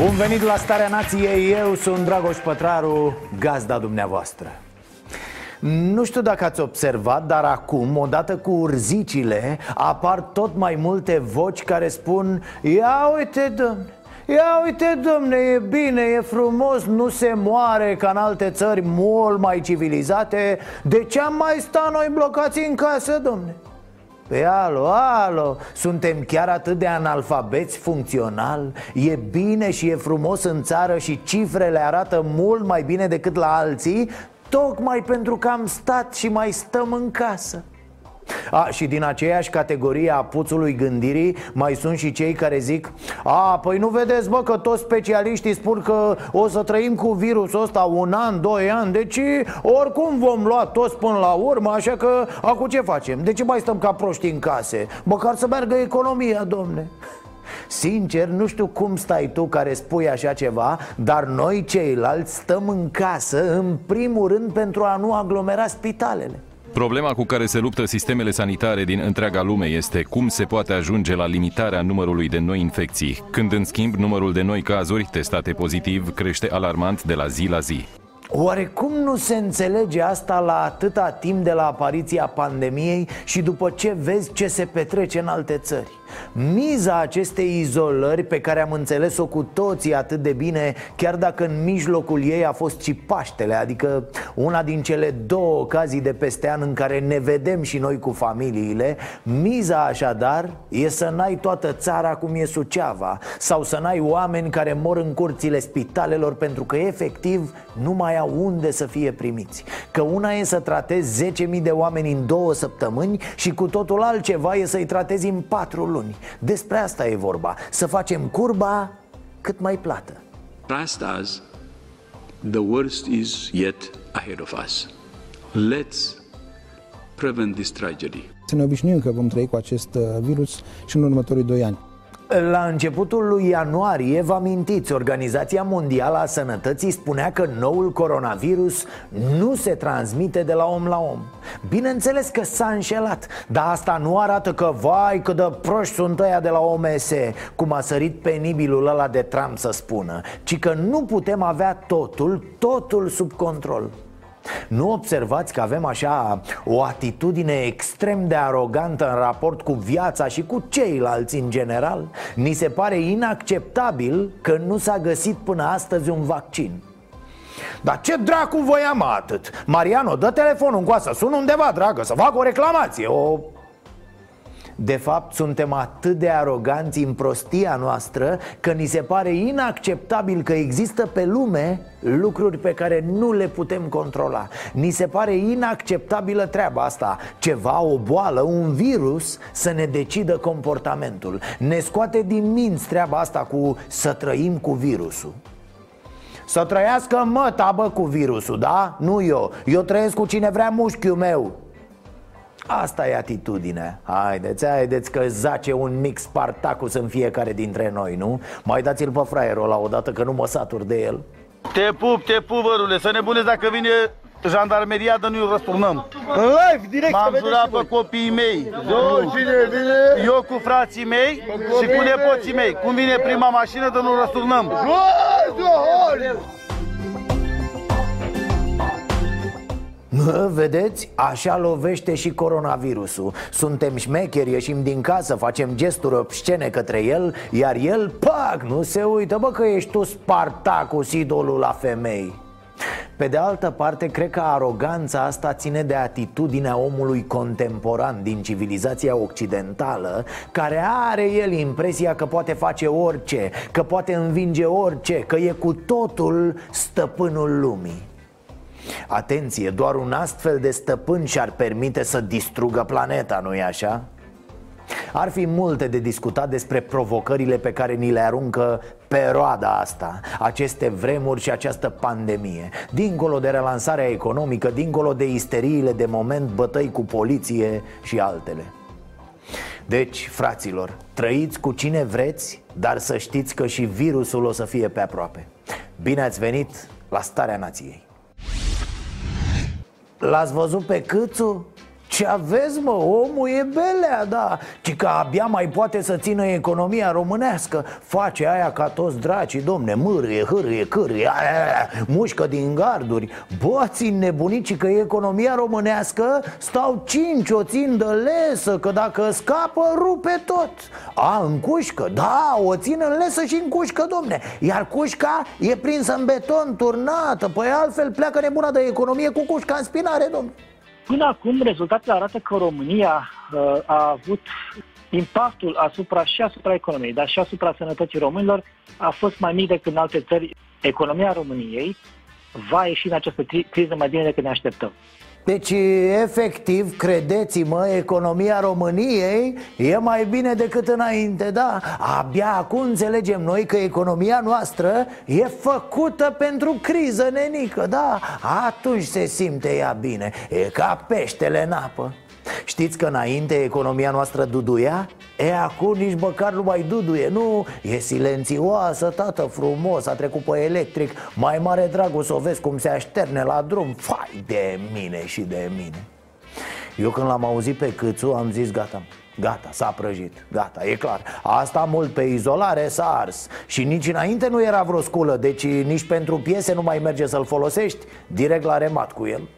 Bun venit la Starea Nației, eu sunt Dragoș Pătraru, gazda dumneavoastră nu știu dacă ați observat, dar acum, odată cu urzicile, apar tot mai multe voci care spun Ia uite, domne, Ia uite, domne, e bine, e frumos, nu se moare ca în alte țări mult mai civilizate De ce am mai sta noi blocați în casă, domne? Pe alo, alo, suntem chiar atât de analfabeți funcțional? E bine și e frumos în țară și cifrele arată mult mai bine decât la alții Tocmai pentru că am stat și mai stăm în casă a, și din aceeași categorie a puțului gândirii Mai sunt și cei care zic A, păi nu vedeți, bă, că toți specialiștii spun că o să trăim cu virusul ăsta un an, doi ani Deci oricum vom lua toți până la urmă Așa că, acum ce facem? De ce mai stăm ca proști în case? Măcar să meargă economia, domne Sincer, nu știu cum stai tu care spui așa ceva Dar noi ceilalți stăm în casă În primul rând pentru a nu aglomera spitalele Problema cu care se luptă sistemele sanitare din întreaga lume este cum se poate ajunge la limitarea numărului de noi infecții, când în schimb numărul de noi cazuri testate pozitiv crește alarmant de la zi la zi. Oare cum nu se înțelege asta la atâta timp de la apariția pandemiei și după ce vezi ce se petrece în alte țări? Miza acestei izolări pe care am înțeles-o cu toții atât de bine Chiar dacă în mijlocul ei a fost și Paștele Adică una din cele două ocazii de peste an în care ne vedem și noi cu familiile Miza așadar e să n-ai toată țara cum e Suceava Sau să n-ai oameni care mor în curțile spitalelor Pentru că efectiv nu mai au unde să fie primiți. Că una e să tratezi 10.000 de oameni în două săptămâni Și cu totul altceva e să-i tratezi în patru luni luni Despre asta e vorba Să facem curba cât mai plată Trust us, the worst is yet ahead of us. Let's prevent this tragedy. Să ne obișnuim că vom trăi cu acest uh, virus și în următorii doi ani. La începutul lui ianuarie, vă amintiți, Organizația Mondială a Sănătății spunea că noul coronavirus nu se transmite de la om la om. Bineînțeles că s-a înșelat, dar asta nu arată că, vai, cât de proști sunt ăia de la OMS Cum a sărit penibilul ăla de Trump să spună Ci că nu putem avea totul, totul sub control nu observați că avem așa o atitudine extrem de arogantă în raport cu viața și cu ceilalți în general? Ni se pare inacceptabil că nu s-a găsit până astăzi un vaccin dar ce dracu voiam atât? Mariano, dă telefonul în coasă, sun undeva, dragă, să fac o reclamație, o de fapt, suntem atât de aroganți în prostia noastră că ni se pare inacceptabil că există pe lume lucruri pe care nu le putem controla. Ni se pare inacceptabilă treaba asta, ceva, o boală, un virus să ne decidă comportamentul. Ne scoate din minți treaba asta cu să trăim cu virusul. Să trăiască mă tabă cu virusul, da? Nu eu, eu trăiesc cu cine vrea mușchiul meu Asta e atitudinea Haideți, haideți că zace un mic Spartacus în fiecare dintre noi, nu? Mai dați-l pe fraierul la odată că nu mă satur de el. Te pup, te pup, vărule, să nebunezi dacă vine jandarmeria, de nu-i răsturnăm. În live, direct, M-am jurat pe copiii mei. Eu, cine vine? Eu cu frații mei și cu nepoții mei. Cum vine prima mașină, de nu răsturnăm Vedeți? Așa lovește și coronavirusul. Suntem șmecheri, ieșim din casă, facem gesturi obscene către el Iar el, pac, nu se uită, bă că ești tu Spartacus, idolul la femei. Pe de altă parte, cred că aroganța asta ține de atitudinea omului contemporan din civilizația occidentală Care are el impresia că poate face orice, că poate învinge orice, că e cu totul stăpânul lumii Atenție, doar un astfel de stăpân și-ar permite să distrugă planeta, nu-i așa? Ar fi multe de discutat despre provocările pe care ni le aruncă pe roada asta Aceste vremuri și această pandemie. Dincolo de relansarea economică, dincolo de isteriile de moment, bătăi cu poliție și altele. Deci, fraților, trăiți cu cine vreți, dar să știți că și virusul o să fie pe aproape. Bine ați venit la Starea Nației L-ați văzut pe Câțu? Ce aveți, mă? Omul e belea, da. Ci că abia mai poate să țină economia românească. Face aia ca toți dracii, domne Mârâie, hârâie, cârâie aia, Mușcă din garduri. Bă, țin nebunici că economia românească Stau cinci, o țin de lesă Că dacă scapă, rupe tot. A, în cușcă? Da, o țin în lesă și în cușcă, domne. Iar cușca e prinsă în beton, turnată. Păi altfel pleacă nebuna de economie cu cușca în spinare, domne Până acum, rezultatele arată că România uh, a avut impactul asupra și asupra economiei, dar și asupra sănătății românilor a fost mai mic decât în alte țări. Economia României va ieși în această criză mai bine decât ne așteptăm. Deci, efectiv, credeți-mă, economia României e mai bine decât înainte, da? Abia acum înțelegem noi că economia noastră e făcută pentru criză, nenică, da? Atunci se simte ea bine, e ca peștele în apă Știți că înainte economia noastră duduia? E, acum nici măcar nu mai duduie, nu? E silențioasă, tată, frumos, a trecut pe electric. Mai mare dragul să o vezi cum se așterne la drum. Fai de mine și de mine Eu când l-am auzit pe Câțu am zis gata Gata, s-a prăjit, gata, e clar. Asta mult pe izolare s-a ars. Și nici înainte nu era vreo sculă Deci nici pentru piese nu mai merge să-l folosești Direct la remat cu el.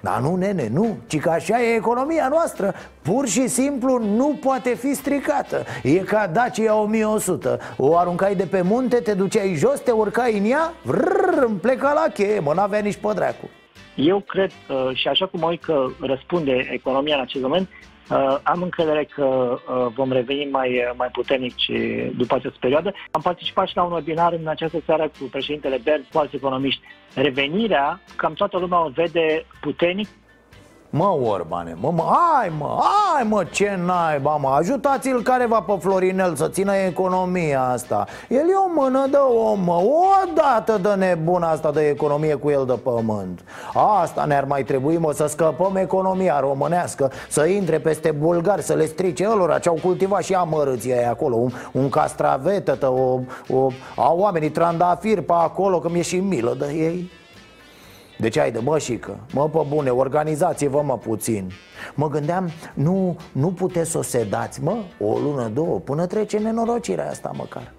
Dar nu, nene, nu Ci că așa e economia noastră. Pur și simplu nu poate fi stricată. E ca Dacia 1100 O aruncai de pe munte, te duceai jos, te urcai în ea Vrrr, pleca la cheie, mă, n-avea nici pădreacu eu cred, uh, și așa cum uit că răspunde economia în acest moment, Uh, am încredere că uh, vom reveni mai, uh, mai puternici după această perioadă. Am participat și la un webinar în această seară cu președintele Berg, cu alți economiști. Revenirea, cam toată lumea o vede puternic Mă, Orbane, mă, mă, hai mă, hai mă, ce naiba mă Ajutați-l careva pe Florinel să țină economia asta. El e o mână de om, mă, o dată de nebună asta de economie cu el de pământ. Asta ne-ar mai trebui, mă, să scăpăm economia românească Să intre peste bulgari, să le strice lor ce au cultivat și amărâții aia acolo Un, un castravetă, o, o, au oamenii trandafiri pe acolo, că mi-e și milă de ei deci haide, mă șică, mă pe bune, organizați-vă mă puțin. Mă gândeam, nu, nu puteți să o sedați, mă, o lună, două, până trece nenorocirea asta măcar.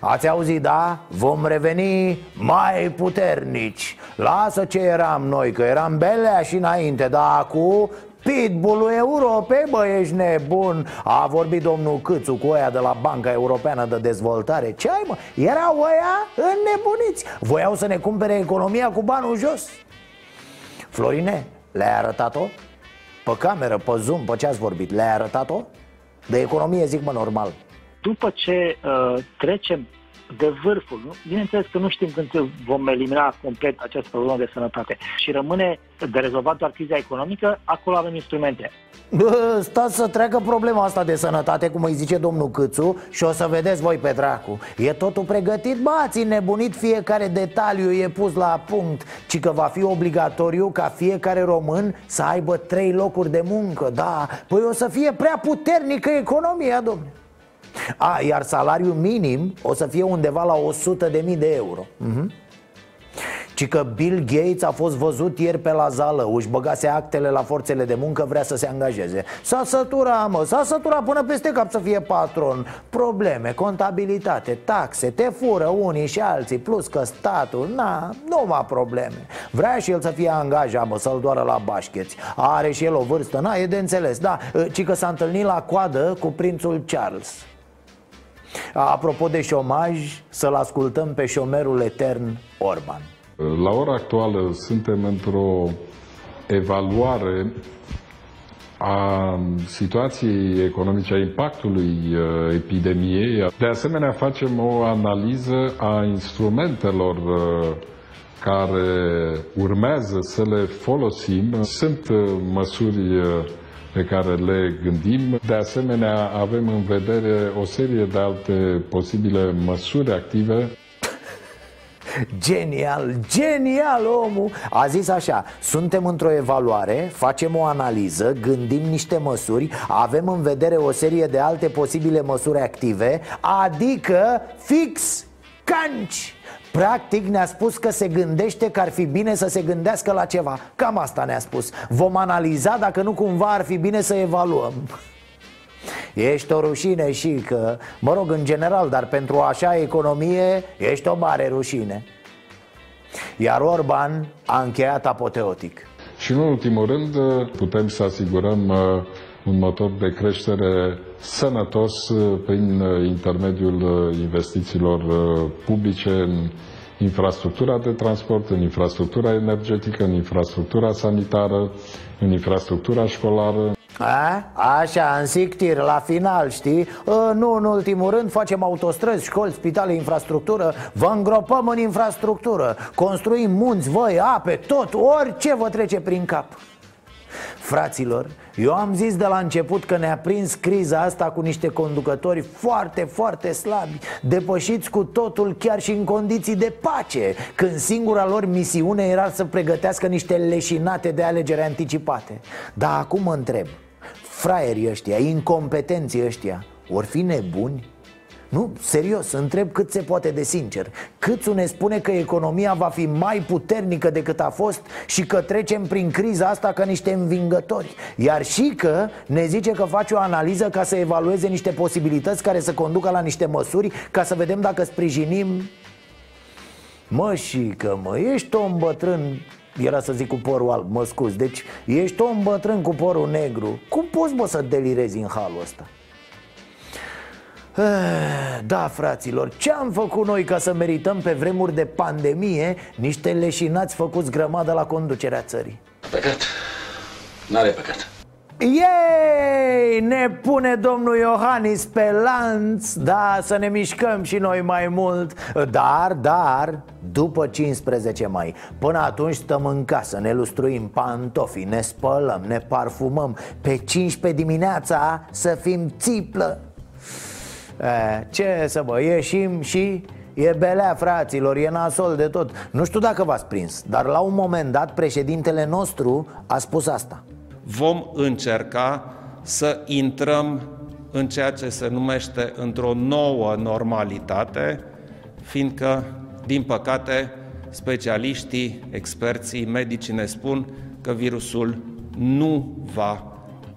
Ați auzit, da? Vom reveni mai puternici. Lasă ce eram noi, că eram belea și înainte Dar acum Pitbullul Europei, bă, ești nebun A vorbit domnul Câțu cu oia de la Banca Europeană de Dezvoltare Ce ai, mă? Erau oia înnebuniți Voiau să ne cumpere economia cu banul jos Florine, le-ai arătat-o? Pe cameră, pe Zoom, pe ce ați vorbit? Le-ai arătat-o? De economie zic, mă, normal După ce uh, trecem de vârful. Nu? Bineînțeles că nu știm când vom elimina complet această problemă de sănătate și rămâne de rezolvat doar criza economică, acolo avem instrumente. Bă, stați să treacă problema asta de sănătate, cum îi zice domnul Câțu Și o să vedeți voi pe dracu E totul pregătit, bă, ați nebunit fiecare detaliu e pus la punct Ci că va fi obligatoriu ca fiecare român să aibă trei locuri de muncă Da, păi o să fie prea puternică economia, domnule a, iar salariul minim o să fie undeva la 100 de mii de euro. Uh-huh. Ci că Bill Gates a fost văzut ieri pe la zală Își băgase actele la forțele de muncă, vrea să se angajeze. S-a săturat, mă, s-a săturat până peste cap să fie patron. Probleme, contabilitate, taxe, te fură unii și alții Plus că statul, na, numai probleme. Vrea și el să fie angajat, mă, să-l doară la bașcheți. Are și el o vârstă, na, e de înțeles, da Ci că s-a întâlnit la coadă cu prințul Charles Apropo de șomaj, să-l ascultăm pe șomerul etern Orban. La ora actuală suntem într-o evaluare a situației economice, a impactului uh, epidemiei. De asemenea, facem o analiză a instrumentelor uh, care urmează să le folosim. Sunt uh, măsuri pe care le gândim. De asemenea, avem în vedere o serie de alte posibile măsuri active. Genial, genial omul! A zis așa, suntem într-o evaluare, facem o analiză, gândim niște măsuri Avem în vedere o serie de alte posibile măsuri active Adică fix canci Practic ne-a spus că se gândește că ar fi bine să se gândească la ceva. Cam asta ne-a spus. Vom analiza dacă nu cumva ar fi bine să evaluăm. Ești o rușine și că, mă rog, în general, dar pentru așa economie ești o mare rușine. Iar Orban a încheiat apoteotic. Și în ultimul rând putem să asigurăm uh, un motor de creștere sănătos uh, prin uh, intermediul investițiilor publice în infrastructura de transport, în infrastructura energetică, în infrastructura sanitară, în infrastructura școlară. A? Așa, în sictir, la final, știi? A, nu în ultimul rând facem autostrăzi, școli, spitale, infrastructură Vă îngropăm în infrastructură Construim munți, voi, ape, tot, orice vă trece prin cap Fraților, eu am zis de la început că ne-a prins criza asta cu niște conducători foarte, foarte slabi Depășiți cu totul chiar și în condiții de pace Când singura lor misiune era să pregătească niște leșinate de alegere anticipate Dar acum mă întreb Fraierii ăștia, incompetenții ăștia, or fi nebuni? Nu, serios, întreb cât se poate de sincer. Câțu ne spune că economia va fi mai puternică decât a fost Și că trecem prin criza asta ca niște învingători. Iar și că ne zice că face o analiză ca să evalueze niște posibilități Care să conducă la niște măsuri Ca să vedem dacă sprijinim. Mă și că mă, ești om bătrân. Era să zic cu porul alb, mă scuz Deci ești om bătrân cu porul negru. Cum poți, bă, să delirezi în halul ăsta? Eh, da, fraților, ce am făcut noi ca să merităm pe vremuri de pandemie Niște leșinați făcuți grămadă la conducerea țării? Păcat, n-are păcat. Ei, ne pune domnul Iohannis pe lanț Da, să ne mișcăm și noi mai mult. Dar, dar, după 15 mai Până atunci stăm în casă, ne lustruim pantofii, ne spălăm, ne parfumăm. Pe 15 dimineața să fim țiplă e, Ce să bă, ieșim și E belea, fraților, e nasol de tot Nu știu dacă v-ați prins, dar la un moment dat președintele nostru a spus asta vom încerca să intrăm în ceea ce se numește într-o nouă normalitate, fiindcă, din păcate, specialiștii, experții, medicii ne spun că virusul nu va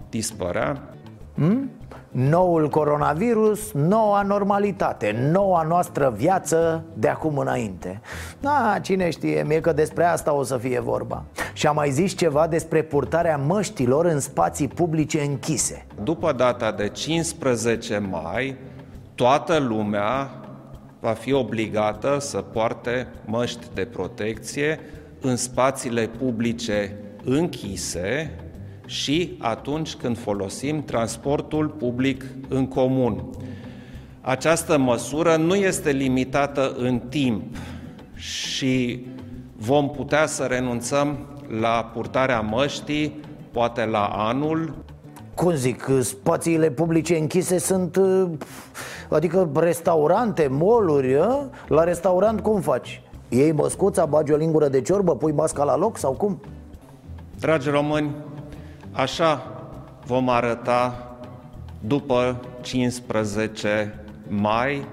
dispărea. Hmm? Noul coronavirus, noua normalitate, noua noastră viață de acum înainte. Da, cine știe, mie că despre asta o să fie vorba. Și am mai zis ceva despre purtarea măștilor în spații publice închise. După data de 15 mai, toată lumea va fi obligată să poarte măști de protecție în spațiile publice închise și atunci când folosim transportul public în comun. Această măsură nu este limitată în timp și vom putea să renunțăm la purtarea măștii, poate la anul. Cum zic, spațiile publice închise sunt, uh, adică restaurante, moluri, ă? la restaurant cum faci? Iei băscuța, bagi o lingură de ciorbă, pui masca la loc sau cum? Dragi români, Așa vom arăta după 15 mai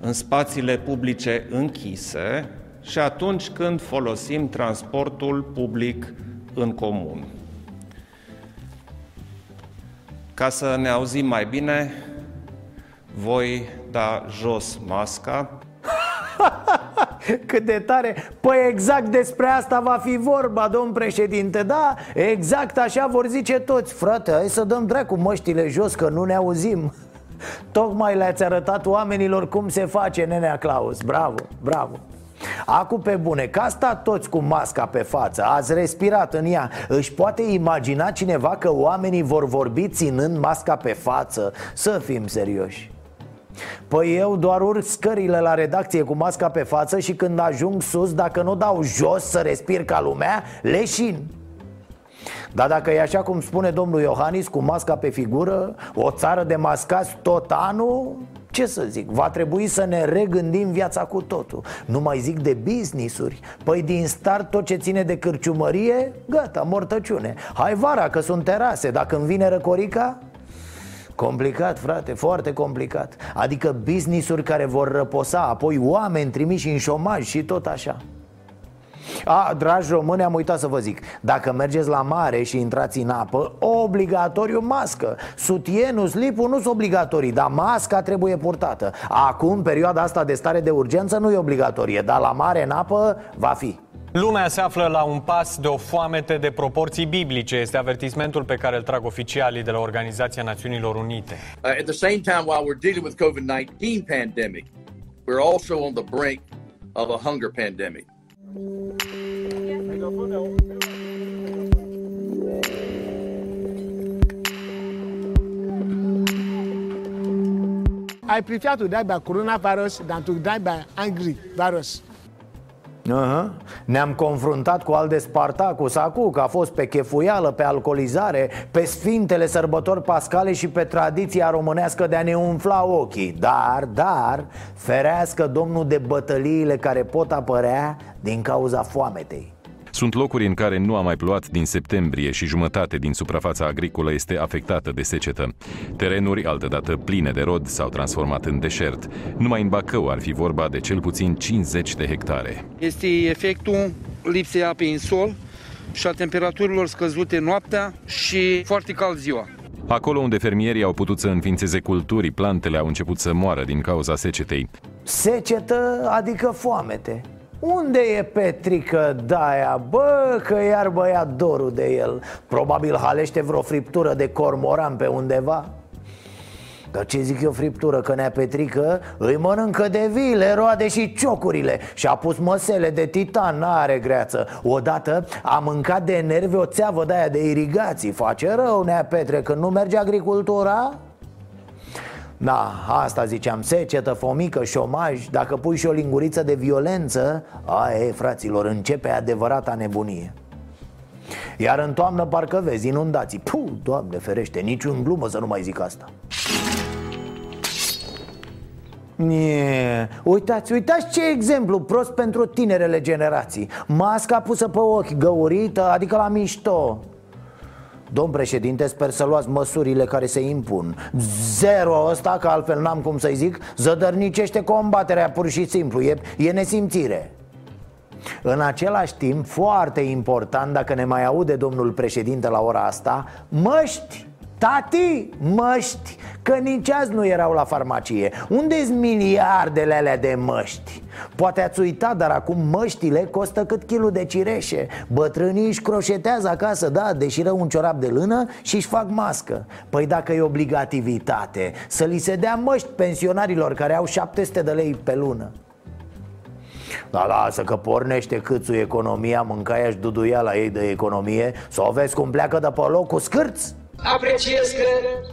în spațiile publice închise și atunci când folosim transportul public în comun. Ca să ne auzim mai bine, voi da jos masca Cât de tare. Păi exact despre asta va fi vorba, domn președinte Da, exact așa vor zice toți. Frate, hai să dăm dracu măștile jos că nu ne auzim. Tocmai le-ați arătat oamenilor cum se face, nenea Claus. Bravo, bravo. Acu pe bune, ca asta toți cu masca pe față Ați respirat în ea. Își poate imagina cineva că oamenii vor vorbi ținând masca pe față? Să fim serioși Păi eu doar urc scările la redacție cu masca pe față și când ajung sus, dacă nu dau jos să respir ca lumea, leșin. Dar dacă e așa cum spune domnul Iohannis Cu masca pe figură O țară de mascați tot anul ce să zic, va trebui să ne regândim viața cu totul. Nu mai zic de business-uri. Păi din start tot ce ține de cârciumărie, gata, mortăciune. Hai vara că sunt terase, dacă îmi vine răcorica, Complicat, frate, foarte complicat. Adică business-uri care vor răposa Apoi oameni trimiși în șomaj și tot așa. A, dragi români, am uitat să vă zic. Dacă mergeți la mare și intrați în apă Obligatoriu mască. Sutienul, slipul nu sunt obligatorii Dar masca trebuie purtată. Acum, perioada asta de stare de urgență nu e obligatorie Dar la mare în apă va fi Lumea se află la un pas de o foamete de proporții biblice. Este avertismentul pe care îl trag oficialii de la Organizația Națiunilor Unite. Uh, at the same time, while we're dealing with COVID-19 pandemic, we're also on the brink of a hunger pandemic. I prefer to die by coronavirus than to die by angry virus. Uh-huh. Ne-am confruntat cu al de Spartacus Acu, că a fost pe chefuială, pe alcoolizare Pe sfintele sărbători pascale și pe tradiția românească de a ne umfla ochii Dar, dar, ferească Domnul de bătăliile care pot apărea din cauza foametei sunt locuri în care nu a mai plouat din septembrie și jumătate din suprafața agricolă este afectată de secetă. Terenuri, altădată pline de rod, s-au transformat în deșert. Numai în Bacău ar fi vorba de cel puțin 50 de hectare. Este efectul lipsei apei în sol și a temperaturilor scăzute noaptea și foarte cald ziua. Acolo unde fermierii au putut să înființeze culturi, plantele au început să moară din cauza secetei. Secetă adică foamete unde e Petrică Daia? Bă, că iar băiat dorul de el. Probabil halește vreo friptură de cormoran pe undeva. Dar ce zic eu friptură, că nea Petrică îi mănâncă de vile, roade și ciocurile. Și a pus măsele de titan, n-are greață. Odată a mâncat de nervi o țeavă de aia de irigații. Face rău, nea Petre, când nu merge agricultura da, asta ziceam, secetă, fomică, șomaj Dacă pui și o linguriță de violență Aia e, fraților, începe adevărata nebunie. Iar în toamnă parcă vezi inundații. Puh, doamne ferește, niciun glumă să nu mai zic asta. Nie. Uitați, uitați ce exemplu prost pentru tinerele generații. Masca pusă pe ochi, găurită, adică la mișto Domn președinte, sper să luați măsurile care se impun. Zero ăsta, că altfel n-am cum să-i zic Zădărnicește combaterea pur și simplu. E, e nesimțire. În același timp, foarte important, dacă ne mai aude domnul președinte la ora asta Măști Tati, măști, că nici azi nu erau la farmacie. Unde-s miliardele alea de măști? Poate ați uitat, dar acum măștile costă cât kilul de cireșe. Bătrânii își croșetează acasă, da, deșiră un ciorap de lână și își fac mască. Păi dacă e obligativitate, să li se dea măști pensionarilor care au 700 de lei pe lună. Da, lasă că pornește câțul economia, mâncaia și duduia la ei de economie Să o vezi cum pleacă de pe loc cu scârți apreciez că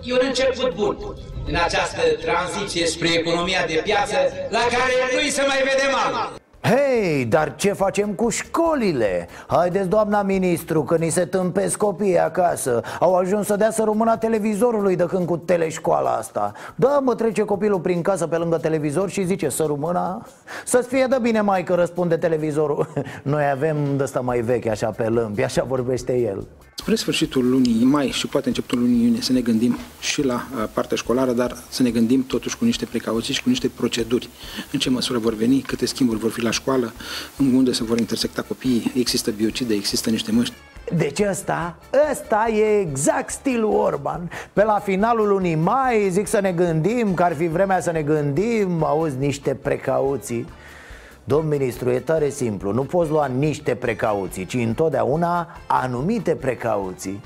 e un început bun în această tranziție spre economia de piață la care nu se mai vede mal. Hei, dar ce facem cu școlile? Haideți, doamna ministru, că ni se tâmpesc copiii acasă. Au ajuns să dea să rămână televizorului de când cu teleșcoala asta. Da, mă trece copilul prin casă pe lângă televizor și zice să rămână? Să-ți fie de bine, mai că răspunde televizorul. Noi avem de asta mai vechi așa pe lâmpi, așa vorbește el. Spre sfârșitul lunii mai și poate începutul lunii iunie să ne gândim și la uh, partea școlară, dar să ne gândim totuși cu niște precauții și cu niște proceduri. În ce măsură vor veni, câte schimburi vor fi la școală, unde se vor intersecta copiii, există biocide, există niște măști. Deci ăsta, ăsta e exact stilul Orban. Pe la finalul lunii mai zic să ne gândim, că ar fi vremea să ne gândim Auzi niște precauții. Domn ministru, e tare simplu Nu poți lua niște precauții Ci întotdeauna anumite precauții.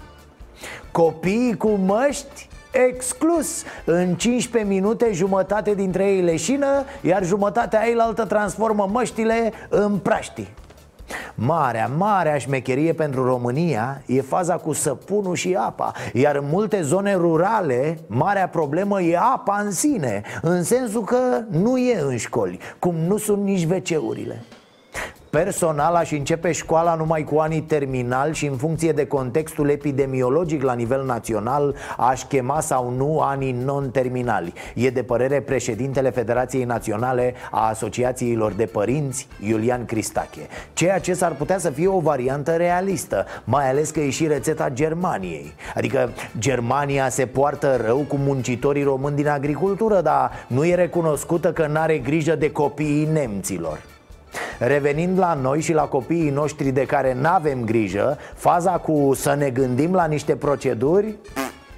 Copiii cu măști exclus. În 15 minute jumătate dintre ei leșină Iar jumătatea ei altă transformă măștile în praștii Marea, marea șmecherie pentru România e faza cu săpunul și apa Iar în multe zone rurale, marea problemă e apa în sine În sensul că nu e în școli, cum nu sunt nici wc Personal aș începe școala numai cu anii terminal Și în funcție de contextul epidemiologic la nivel național Aș chema sau nu anii non-terminali. E de părere președintele Federației Naționale a Asociațiilor de Părinți, Iulian Cristache. Ceea ce s-ar putea să fie o variantă realistă Mai ales că e și rețeta Germaniei. Adică Germania se poartă rău cu muncitorii români din agricultură Dar nu e recunoscută că n-are grijă de copiii nemților Revenind la noi și la copiii noștri de care n-avem grijă Faza cu să ne gândim la niște proceduri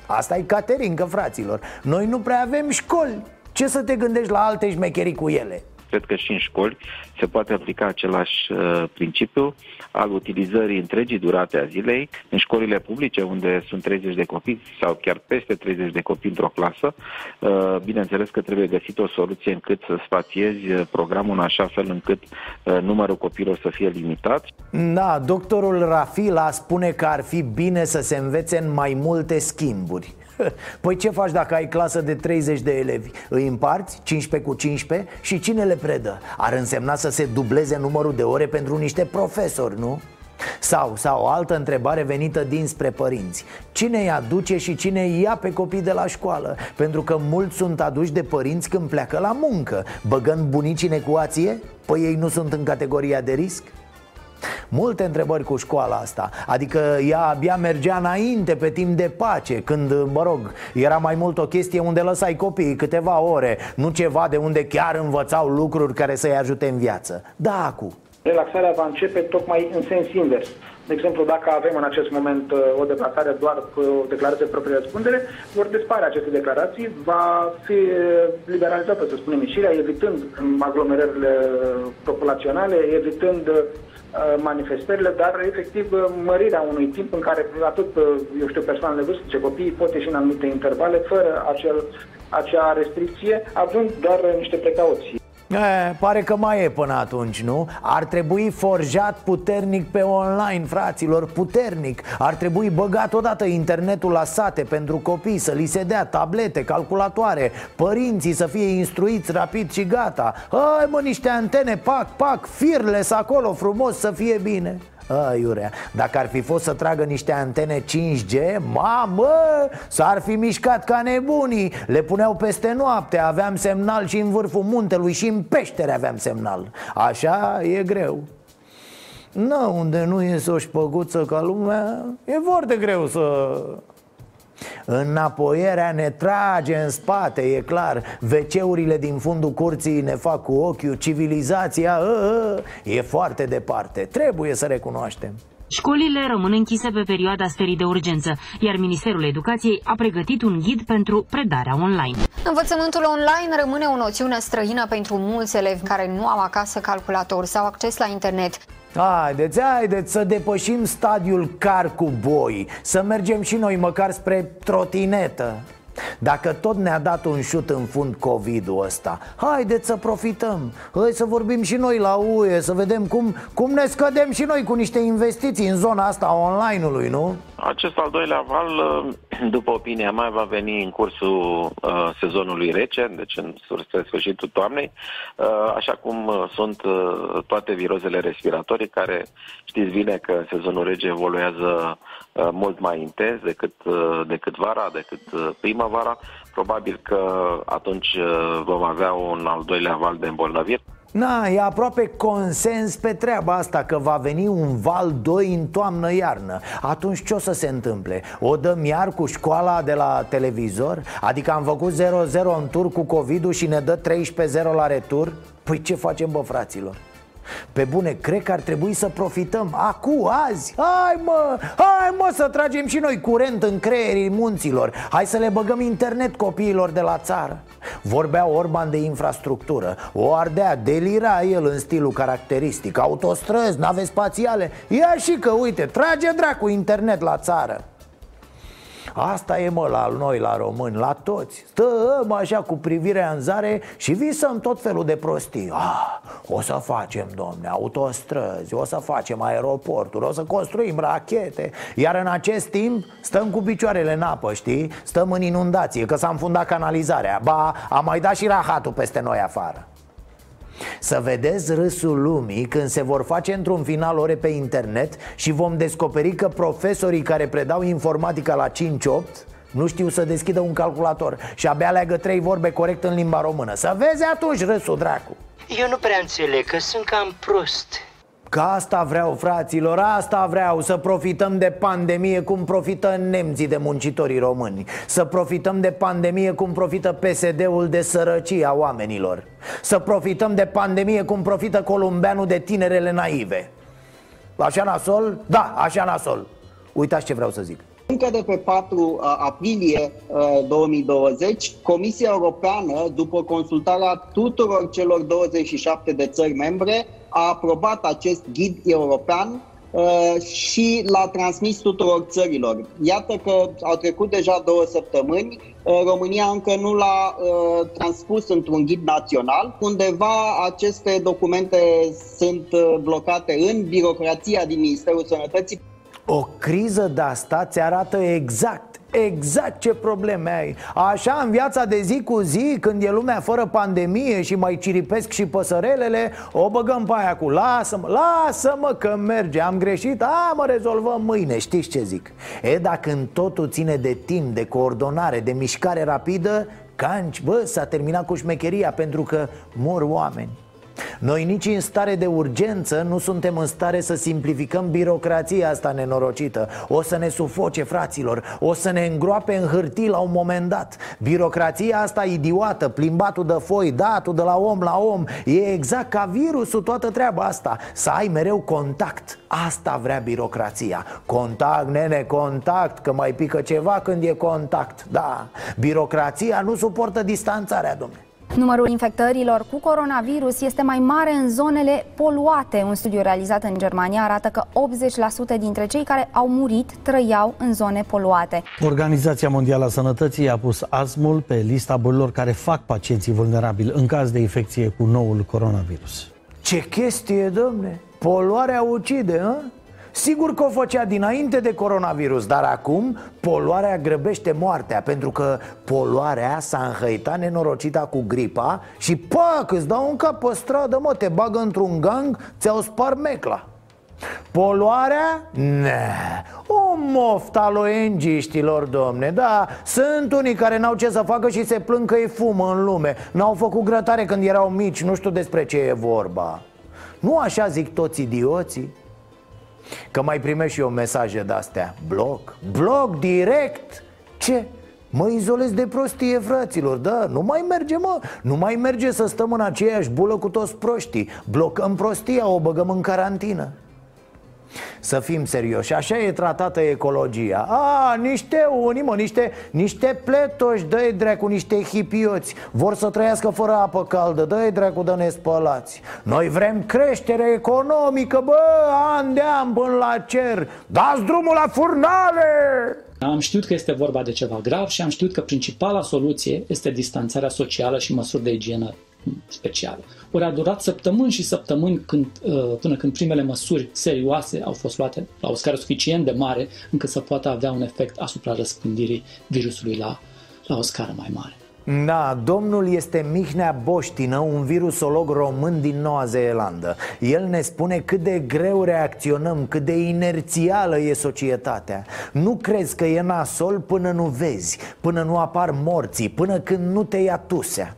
Asta e cateringă, fraților Noi nu prea avem școli Ce să te gândești la alte șmecherii cu ele? Cred că și în școli se poate aplica același uh, principiu al utilizării întregii durate a zilei în școlile publice unde sunt 30 de copii sau chiar peste 30 de copii într-o clasă. Uh, bineînțeles că trebuie găsit o soluție încât să spațiezi uh, programul în așa fel încât uh, numărul copiilor să fie limitat. Da, doctorul Rafila spune că ar fi bine să se învețe în mai multe schimburi Păi ce faci dacă ai clasă de 30 de elevi? Îi împarți 15 cu 15 și cine le predă? Ar însemna să se dubleze numărul de ore pentru niște profesori, nu? Sau, sau o altă întrebare venită dinspre părinți Cine îi aduce și cine îi ia pe copii de la școală? Pentru că mulți sunt aduși de părinți când pleacă la muncă Băgând bunicii în ecuație? Păi ei nu sunt în categoria de risc? Multe întrebări cu școala asta. Adică ea abia mergea înainte pe timp de pace Când, mă rog, era mai mult o chestie unde lăsai copiii câteva ore Nu ceva de unde chiar învățau lucruri care să-i ajute în viață. Da, acum Relaxarea va începe tocmai în sens invers. De exemplu, dacă avem în acest moment uh, o deplasare doar cu o declarație de proprie răspundere, vor dispare aceste declarații, va fi uh, liberalizată, să spunem, ieșirea, evitând aglomerările populaționale, evitând Uh, manifestările, dar efectiv uh, mărirea unui timp în care atât, uh, eu știu, persoanele vârstice, copiii pot ieși în anumite intervale fără acel, acea restricție, având doar niște precauții. E, pare că mai e până atunci, nu? Ar trebui forjat puternic pe online, fraților, puternic. Ar trebui băgat odată internetul la sate pentru copii Să li se dea tablete, calculatoare Părinții să fie instruiți rapid și gata. Hai mă, niște antene, pac, pac, firles acolo frumos să fie bine a, Iurea, dacă ar fi fost să tragă niște antene 5G Mamă, s-ar fi mișcat ca nebunii. Le puneau peste noapte, aveam semnal și în vârful muntelui și în peștere aveam semnal. Așa e greu. Nu, unde nu e o șpăguță ca lumea E foarte greu să Înapoierea ne trage în spate, e clar. Veceurile din fundul curții ne fac cu ochiul. Civilizația a, a, e foarte departe. Trebuie să recunoaștem Școlile rămân închise pe perioada stării de urgență, iar Ministerul Educației a pregătit un ghid pentru predarea online. Învățământul online rămâne o noțiune străină pentru mulți elevi care nu au acasă calculator sau acces la internet. Haideți, haideți să depășim stadiul car cu boi Să mergem și noi măcar spre trotinetă dacă tot ne-a dat un șut în fund COVID-ul ăsta Haideți să profităm Hai să vorbim și noi la UE Să vedem cum, cum ne scădem și noi cu niște investiții în zona asta online-ului, nu? Acest al doilea val, după opinia mea, va veni în cursul uh, sezonului rece, deci în sfârșitul toamnei, uh, așa cum uh, sunt uh, toate virozele respiratorii, care știți bine că sezonul rece evoluează uh, mult mai intens decât, uh, decât vara, decât uh, primăvara. Probabil că atunci uh, vom avea un al doilea val de îmbolnăviri. Na, e aproape consens pe treaba asta Că va veni un val 2 în toamnă-iarnă Atunci ce o să se întâmple? O dăm iar cu școala de la televizor? Adică am făcut 0-0 în tur cu covid și ne dă 13-0 la retur? Păi ce facem bă fraților? Pe bune, cred că ar trebui să profităm Acu, azi, hai mă, hai mă să tragem și noi curent în creierii munților. Hai să le băgăm internet copiilor de la țară. Vorbea Orban de infrastructură. O ardea, delira el în stilul caracteristic. Autostrăzi, nave spațiale. Ia și că, uite, trage dracu internet la țară Asta e mă la noi, la români, la toți. Stăm așa cu privirea în zare și visăm tot felul de prostii. Ah, O să facem, domne, autostrăzi, o să facem aeroporturi, o să construim rachete. Iar în acest timp stăm cu picioarele în apă, știi? Stăm în inundație, că s-a înfundat canalizarea. Ba, a mai dat și rahatul peste noi afară Să vedeți râsul lumii când se vor face într-un final ore pe internet Și vom descoperi că profesorii care predau informatica la 5-8 nu știu să deschidă un calculator Și abia leagă trei vorbe corect în limba română. Să vezi atunci râsul dracu! Eu nu prea înțeleg că sunt cam prost Că asta vreau, fraților, asta vreau Să profităm de pandemie cum profită nemții de muncitorii români. Să profităm de pandemie cum profită PSD-ul de sărăcia oamenilor. Să profităm de pandemie cum profită columbeanul de tinerele naive. Așa nasol? Da, așa nasol. Uitați ce vreau să zic încă de pe 4 aprilie 2020, Comisia Europeană, după consultarea tuturor celor 27 de țări membre, a aprobat acest ghid european și l-a transmis tuturor țărilor. Iată că au trecut deja două săptămâni, România încă nu l-a transpus într-un ghid național. Undeva aceste documente sunt blocate în birocrația din Ministerul Sănătății. O criză de asta ți arată exact Exact ce probleme ai. Așa în viața de zi cu zi Când e lumea fără pandemie și mai ciripesc și păsărelele O băgăm pe aia cu lasă-mă, lasă-mă că merge Am greșit, a mă rezolvăm mâine. Știți ce zic? E dacă în totul ține de timp, de coordonare, de mișcare rapidă Canci, bă, s-a terminat cu șmecheria Pentru că mor oameni noi nici în stare de urgență nu suntem în stare să simplificăm birocrația asta nenorocită. O să ne sufoce, fraților, o să ne îngroape în hârtii la un moment dat. Birocrația asta idiotă, plimbatul de foi, datul de la om la om E exact ca virusul toată treaba asta. Să ai mereu contact. Asta vrea birocrația. Contact, nene, contact, că mai pică ceva când e contact. Da, birocrația nu suportă distanțarea, domnule Numărul infectărilor cu coronavirus este mai mare în zonele poluate. Un studiu realizat în Germania arată că 80% dintre cei care au murit trăiau în zone poluate. Organizația Mondială a Sănătății a pus asmul pe lista bolilor care fac pacienții vulnerabili în caz de infecție cu noul coronavirus. Ce chestie, domne! Poluarea ucide, hă? Sigur că o făcea dinainte de coronavirus, dar acum poluarea grăbește moartea Pentru că poluarea s-a înhăitat nenorocita cu gripa Și pac, îți dau un cap pe stradă, mă, te bagă într-un gang, ți-au spar mecla Poluarea? Ne, o mofta al ONG-știlor, domne Da, sunt unii care n-au ce să facă și se plâng că e fumă în lume N-au făcut grătare când erau mici, nu știu despre ce e vorba Nu așa zic toți idioții? Că mai primești și eu mesaje de-astea. Bloc, bloc direct? Ce? Mă izolez de prostie, fraților, da, nu mai merge, mă. Nu mai merge să stăm în aceeași bulă cu toți proștii. Blocăm prostia, o băgăm în carantină să fim serioși, așa e tratată ecologia. A, niște unii, mă, niște, niște pletoși, dă-i dracu, niște hipioți. Vor să trăiască fără apă caldă, dă-i dracu de nespălați Noi vrem creștere economică, bă, an de an până la cer. Dați drumul la furnale! Am știut că este vorba de ceva grav și am știut că principala soluție este distanțarea socială și măsuri de igienă specială. Ori a durat săptămâni și săptămâni când, uh, până când primele măsuri serioase au fost luate la o scară suficient de mare încât să poată avea un efect asupra răspândirii virusului la, la o scară mai mare. Da, domnul este Mihnea Boștină, un virusolog român din Noua Zeelandă El ne spune cât de greu reacționăm, cât de inerțială e societatea Nu crezi că e nasol până nu vezi, până nu apar morții, până când nu te ia tusea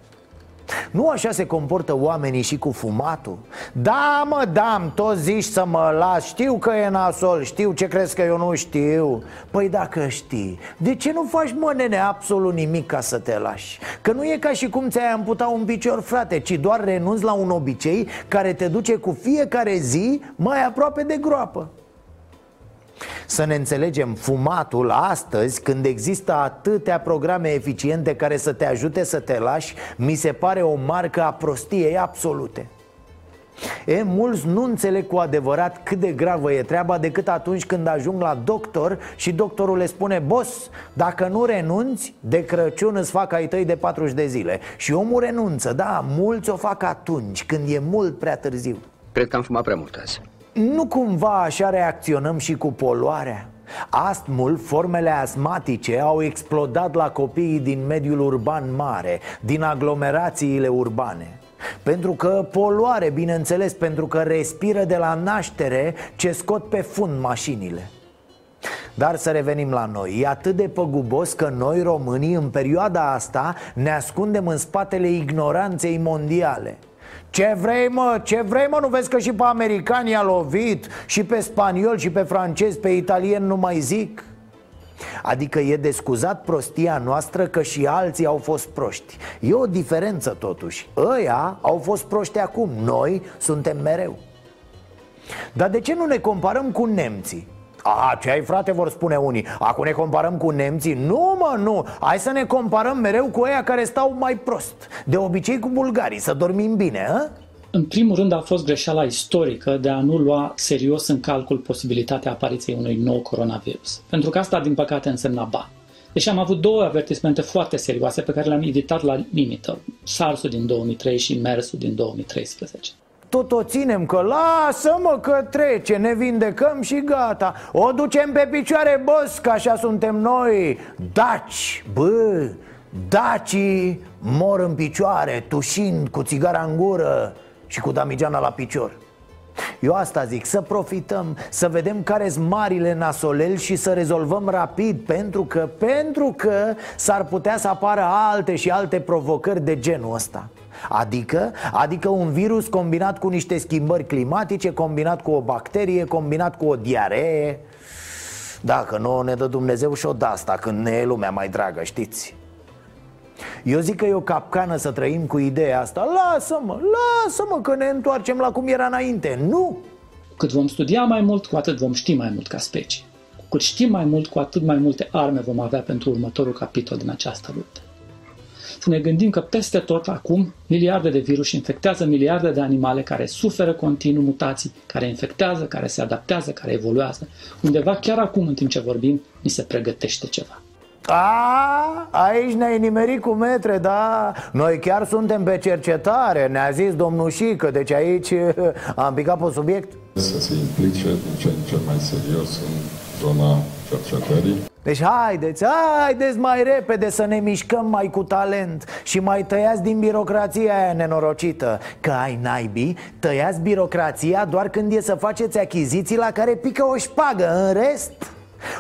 nu așa se comportă oamenii și cu fumatul? Da, mă, da, toți zici să mă las Știu că e nasol, știu ce crezi că eu nu știu Păi dacă știi, de ce nu faci, mă, nene, absolut nimic ca să te lași? Că nu e ca și cum ți-ai amputa un picior, frate Ci doar renunți la un obicei care te duce cu fiecare zi mai aproape de groapă să ne înțelegem, fumatul astăzi, când există atâtea programe eficiente care să te ajute să te lași, mi se pare o marcă a prostiei absolute. E, mulți nu înțeleg cu adevărat cât de gravă e treaba decât atunci când ajung la doctor și doctorul le spune Boss, dacă nu renunți, de Crăciun îți fac ai tăi de 40 de zile. Și omul renunță, da, mulți o fac atunci, când e mult prea târziu. Cred că am fumat prea mult azi nu cumva așa reacționăm și cu poluarea? Astmul, formele asmatice au explodat la copiii din mediul urban mare, din aglomerațiile urbane. Pentru că poluare, bineînțeles, pentru că respiră de la naștere ce scot pe fund mașinile. Dar să revenim la noi. E atât de păgubos că noi românii în perioada asta ne ascundem în spatele ignoranței mondiale ce vrei mă, ce vrei mă, nu vezi că și pe americani a lovit? Și pe spaniol și pe francez, pe italien nu mai zic? Adică e de scuzat prostia noastră că și alții au fost proști. E o diferență totuși. Ăia au fost proști acum, noi suntem mereu. Dar de ce nu ne comparăm cu nemții? A, ce ai frate, vor spune unii Acum ne comparăm cu nemții? Nu mă, nu Hai să ne comparăm mereu cu ăia care stau mai prost De obicei cu bulgarii, să dormim bine, a? În primul rând a fost greșeala istorică de a nu lua serios în calcul posibilitatea apariției unui nou coronavirus. Pentru că asta, din păcate, însemna bani. Deci am avut două avertismente foarte serioase pe care le-am evitat la limită. SARS-ul din 2003 și MERS-ul din 2013 tot o ținem că lasă-mă că trece, ne vindecăm și gata. O ducem pe picioare, băs, că așa suntem noi. Daci, bă, dacii mor în picioare, tușind cu țigara în gură și cu damigeana la picior. Eu asta zic, să profităm, să vedem care sunt marile nasoleli și să rezolvăm rapid Pentru că, pentru că s-ar putea să apară alte și alte provocări de genul ăsta Adică, adică un virus combinat cu niște schimbări climatice, combinat cu o bacterie, combinat cu o diaree. Dacă nu ne dă Dumnezeu și o asta când ne e lumea mai dragă, știți? Eu zic că e o capcană să trăim cu ideea asta. Lasă-mă, lasă-mă că ne întoarcem la cum era înainte. Nu! Cât vom studia mai mult, cu atât vom ști mai mult ca specie. Cu cât știm mai mult, cu atât mai multe arme vom avea pentru următorul capitol din această luptă. să ne gândim că peste tot acum miliarde de virus infectează miliarde de animale care suferă continuu mutații, care infectează, care se adaptează, care evoluează. Undeva chiar acum, în timp ce vorbim, ni se pregătește ceva. A, aici ne-ai nimerit cu metre, da Noi chiar suntem pe cercetare Ne-a zis domnul Șică Deci aici am picat pe subiect Să se implice din ce în ce mai serios în zona cercetării. Deci haideți, haideți mai repede să ne mișcăm mai cu talent Și mai tăiați din birocrația aia nenorocită Că ai naibii, tăiați birocrația doar când e să faceți achiziții la care pică o șpagă În rest,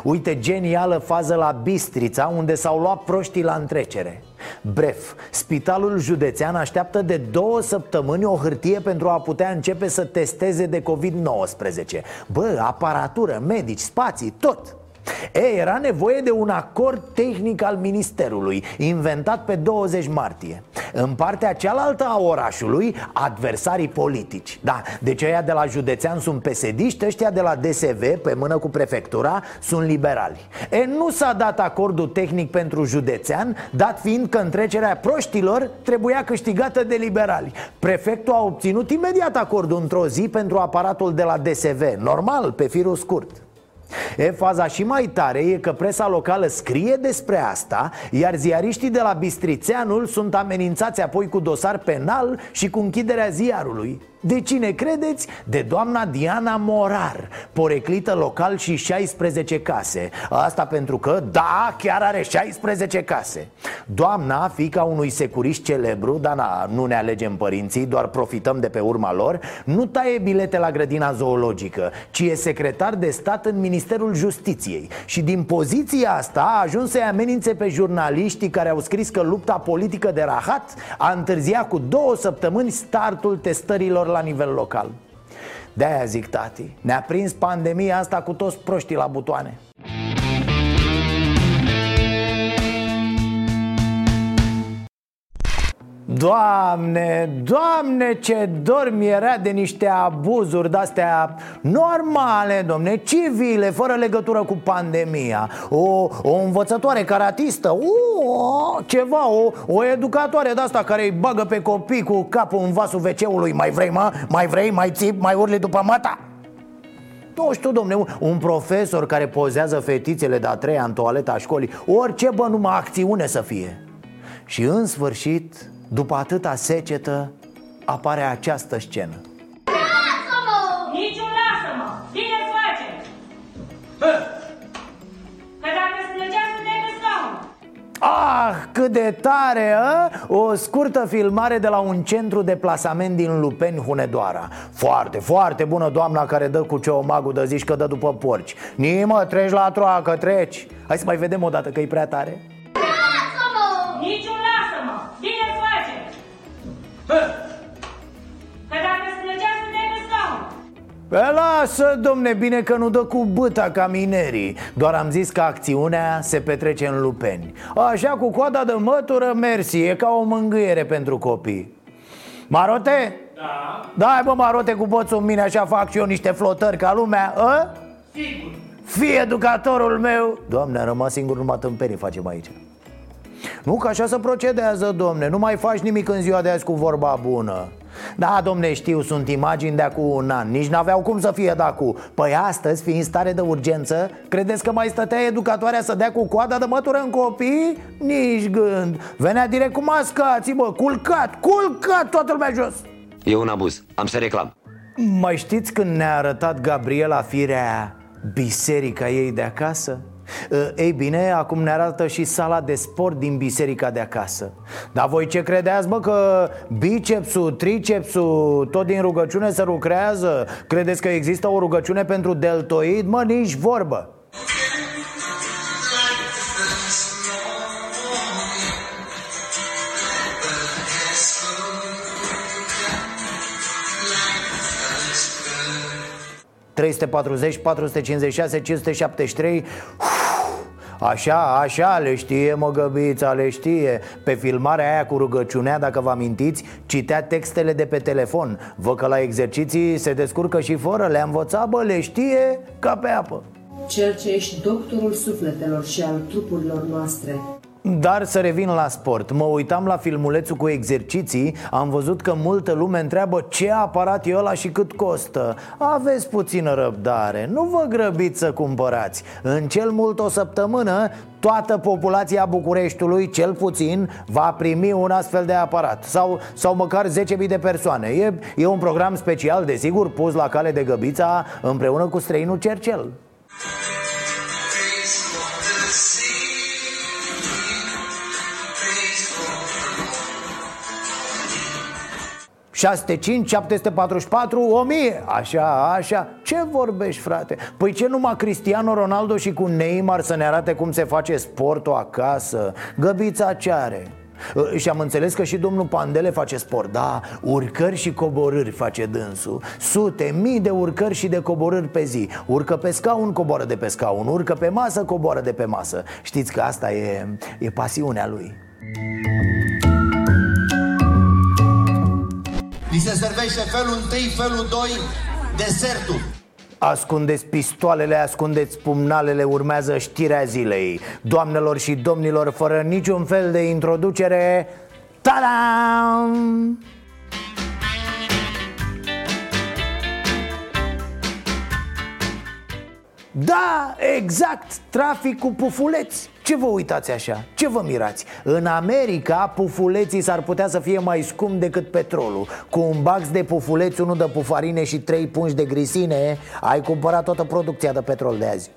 Uite genială fază la Bistrița unde s-au luat proștii la întrecere. Bref, spitalul județean așteaptă de două săptămâni o hârtie pentru a putea începe să testeze de COVID-19. Bă, aparatură, medici, spații, tot E, era nevoie de un acord tehnic al ministerului, inventat pe 20 martie. În partea cealaltă a orașului, adversarii politici. Da, deci ăia de la județean sunt pesediști, ăștia de la DSV, pe mână cu prefectura, sunt liberali. E, nu s-a dat acordul tehnic pentru județean, dat fiind că întrecerea proștilor trebuia câștigată de liberali. Prefectul a obținut imediat acordul într-o zi pentru aparatul de la DSV, normal, pe firul scurt E, faza și mai tare e că presa locală scrie despre asta Iar ziariștii de la Bistrițeanul sunt amenințați apoi cu dosar penal și cu închiderea ziarului de cine credeți? De doamna Diana Morar, poreclită local și 16 case. Asta pentru că, da, chiar are 16 case. Doamna, fica unui securist celebru, dar na, nu ne alegem părinții, doar profităm de pe urma lor Nu taie bilete la grădina zoologică, ci e secretar de stat în Ministerul Justiției. Și din poziția asta a ajuns să-i amenințe pe jurnaliștii care au scris că lupta politică de rahat a întârziat cu două săptămâni startul testărilor la nivel local. De-aia zic, tati, ne-a prins pandemia asta cu toți proștii la butoane Doamne, doamne, ce dor mi era de niște abuzuri de-astea normale, domne, civile, fără legătură cu pandemia O, o învățătoare caratistă, o, ceva, o, o educatoare de-asta care îi bagă pe copii cu capul în vasul wc Mai vrei, mă? Mai vrei? Mai țip? Mai urli după mata? Nu știu, domne, un, un profesor care pozează fetițele de-a treia în toaleta școlii Orice, bă, numai acțiune să fie Și în sfârșit după atâta secetă, apare această scenă Lasă-mă! Niciun lasă-mă! Bine îți face! Că dacă îți plăcea să te pe scaun A, Ah, cât de tare, a? O scurtă filmare de la un centru de plasament din Lupeni, Hunedoara Foarte, foarte bună doamna care dă cu ceomagul de zici că dă după porci Nimă, treci la troacă, treci Hai să mai vedem o dată că e prea tare lasă, domne, bine că nu dă cu băta ca minerii Doar am zis că acțiunea se petrece în Lupeni Așa cu coada de mătură, mersi, e ca o mângâiere pentru copii Marote? Da. Dai bă, Marote, cu boțul în mine, așa fac și eu niște flotări ca lumea, a? Sigur. Fii educatorul meu Doamne, am rămas singur, numai tâmpenii facem aici Nu, că așa se procedează, domne Nu mai faci nimic în ziua de azi cu vorba bună da, domne, știu, sunt imagini de acum un an Nici n-aveau cum să fie de acum Păi astăzi, fiind stare de urgență Credeți că mai stătea educatoarea să dea cu coada de mătură în copii? Nici gând Venea direct cu mascații, bă, culcat, culcat, toată lumea jos E un abuz. Am să reclam. Mai știți când ne-a arătat Gabriela firea biserica ei de acasă? Uh, Ei bine, acum ne arată și sala de sport din biserica de acasă Dar voi ce credeți, bă, că bicepsul, tricepsul, tot din rugăciune se lucrează? Credeți că există o rugăciune pentru deltoid? Mă, nici vorbă ...340, 456, 573 Așa, așa le știe măgăbița, le știe. Pe filmarea aia cu rugăciunea, dacă vă amintiți Citea textele de pe telefon. Vă că la exerciții se descurcă și fără Le-a învățat, bă, le știe ca pe apă. Cel ce ești doctorul sufletelor și al trupurilor noastre, Dar să revin la sport. Mă uitam la filmulețul cu exerciții Am văzut că multă lume întreabă Ce aparat e ăla și cât costă. Aveți puțină răbdare Nu vă grăbiți să cumpărați. În cel mult o săptămână Toată populația Bucureștiului, cel puțin, va primi un astfel de aparat. Sau, sau măcar 10.000 de persoane. E, e un program special, desigur, pus la cale de găbița Împreună cu străinul Cercel 605, 744, 1000 Așa, așa, ce vorbești frate? Păi ce numai Cristiano Ronaldo și cu Neymar să ne arate cum se face sportul acasă? Găbița ce are? Uh, Și am înțeles că și domnul Pandele face sport Da, urcări și coborâri face dânsul. Sute, mii de urcări și de coborâri pe zi. Urcă pe scaun, coboară de pe scaun. Urcă pe masă, coboară de pe masă. Știți că asta e, e pasiunea lui Li se servește felul 1, felul 2, desertul. Ascundeți pistoalele, ascundeți pumnalele, urmează știrea zilei Doamnelor și domnilor, fără niciun fel de introducere Tadam! Da, exact, trafic cu pufuleți Ce vă uitați așa? Ce vă mirați? În America, pufuleții s-ar putea să fie mai scump decât petrolul Cu un bax de pufuleți, unul de pufarine și trei pungi de grisine Ai cumpărat toată producția de petrol de azi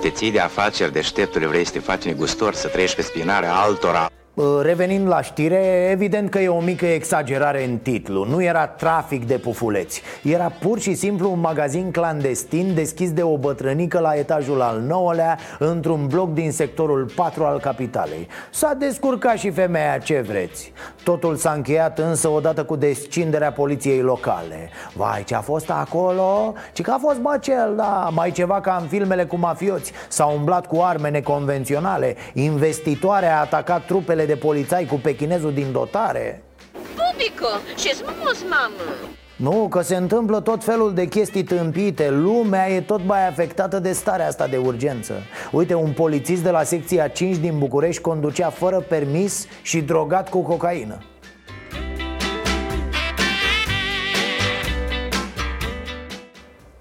Te ții de afaceri deșteptule, vrei să te faci negustor, să trăiești pe spinarea altora. Uh, Revenind la știre, evident că e o mică exagerare în titlu. Nu era trafic de pufuleți. Era pur și simplu un magazin clandestin deschis de o bătrânică la etajul al nouălea Într-un bloc din sectorul 4 al capitalei. S-a descurcat și femeia ce vreți. Totul s-a încheiat însă odată cu descinderea poliției locale. Vai, ce a fost acolo? Ce că a fost băcel, da Mai ceva ca în filmele cu mafioți. S-a umblat cu arme neconvenționale. Investitoare a atacat trupele de polițai cu pechinezul din dotare? Bubico, ce frumos, mamă! Nu, că se întâmplă tot felul de chestii tâmpite. Lumea e tot mai afectată de starea asta de urgență. Uite, un polițist de la secția 5 din București conducea fără permis și drogat cu cocaină.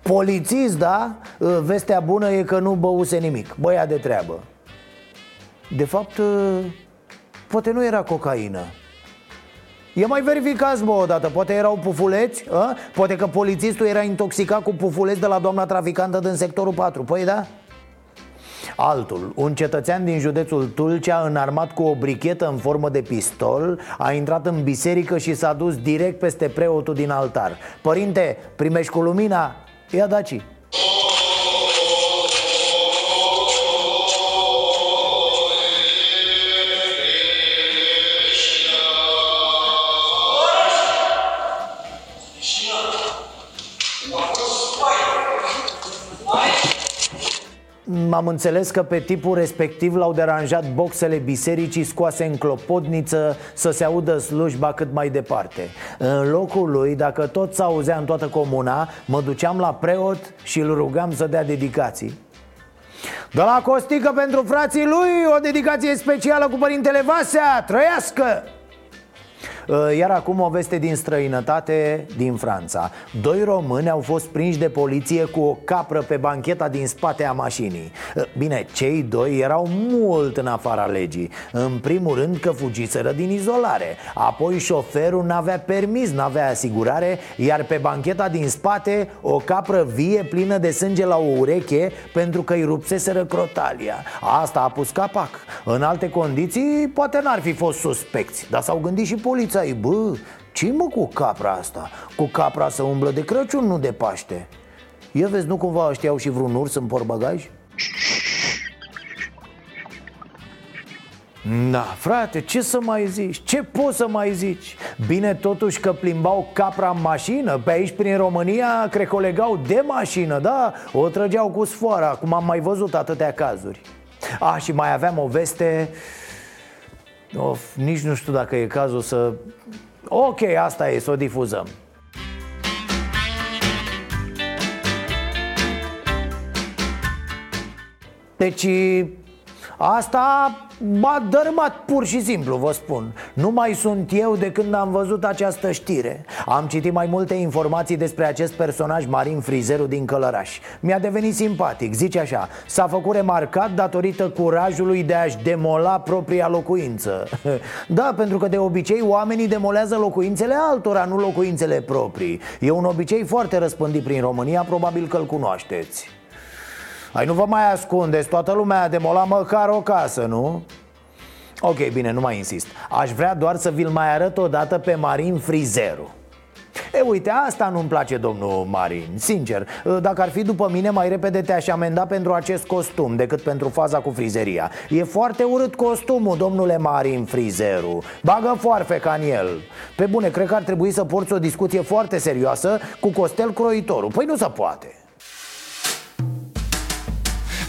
Polițist, da? Vestea bună e că nu băuse nimic. Băia de treabă. De fapt, poate nu era cocaină E mai verificați, bă, odată Poate erau pufuleți a? Poate că polițistul era intoxicat cu pufuleți De la doamna traficantă din sectorul 4 Păi da? Altul, un cetățean din județul Tulcea înarmat cu o brichetă în formă de pistol A intrat în biserică și s-a dus direct peste preotul din altar Părinte, primești cu lumina? Ia daci Am înțeles că pe tipul respectiv l-au deranjat boxele bisericii scoase în clopotniță să se audă slujba cât mai departe În locul lui, dacă tot s-auzea în toată comuna, mă duceam la preot și îl rugam să dea dedicații de la Costică pentru frații lui, o dedicație specială cu părintele Vasea, trăiască! Uh, iar acum o veste din străinătate, din Franța. Doi români au fost prinși de poliție cu o capră pe bancheta din spate a mașinii. Uh, Bine, cei doi erau mult în afara legii. În primul rând că fugiseră din izolare. Apoi șoferul n-avea permis, n-avea asigurare Iar pe bancheta din spate o capră vie plină de sânge la o ureche Pentru că îi rupseseră crotalia. Asta a pus capac. În alte condiții poate n-ar fi fost suspecți Dar s-au gândit și poliția ai, bă, ce mă cu capra asta? Cu capra să umblă de Crăciun, nu de Paște Ia vezi, nu cumva știau și vreun urs în porbagaj? Da, frate, ce să mai zici? Ce poți să mai zici? Bine totuși că plimbau capra în mașină Pe aici prin România cred că o legau de mașină, da? O trăgeau cu sfoara, cum am mai văzut atâtea cazuri A, și mai aveam o veste Of, nici nu știu dacă e cazul să... Ok, asta e, să o difuzăm. Deci asta M-a dărâmat pur și simplu, vă spun. Nu mai sunt eu de când am văzut această știre. Am citit mai multe informații despre acest personaj Marin Frizeru din Călăraș. Mi-a devenit simpatic, zice așa S-a făcut remarcat datorită curajului de a-și demola propria locuință. Da, pentru că de obicei oamenii demolează locuințele altora, nu locuințele proprii. E un obicei foarte răspândit prin România, probabil că-l cunoașteți ai, nu vă mai ascundeți, toată lumea a demolat măcar o casă, nu? Ok, bine, nu mai insist. Aș vrea doar să vi-l mai arăt o dată pe Marin Frizeru. E, uite, asta nu-mi place, domnul Marin Sincer, dacă ar fi după mine, mai repede te-aș amenda pentru acest costum Decât pentru faza cu frizeria. E foarte urât costumul, domnule Marin Frizeru. Bagă foarfe ca în el. Pe bune, cred că ar trebui să porți o discuție foarte serioasă Cu Costel Croitorul. Păi nu se poate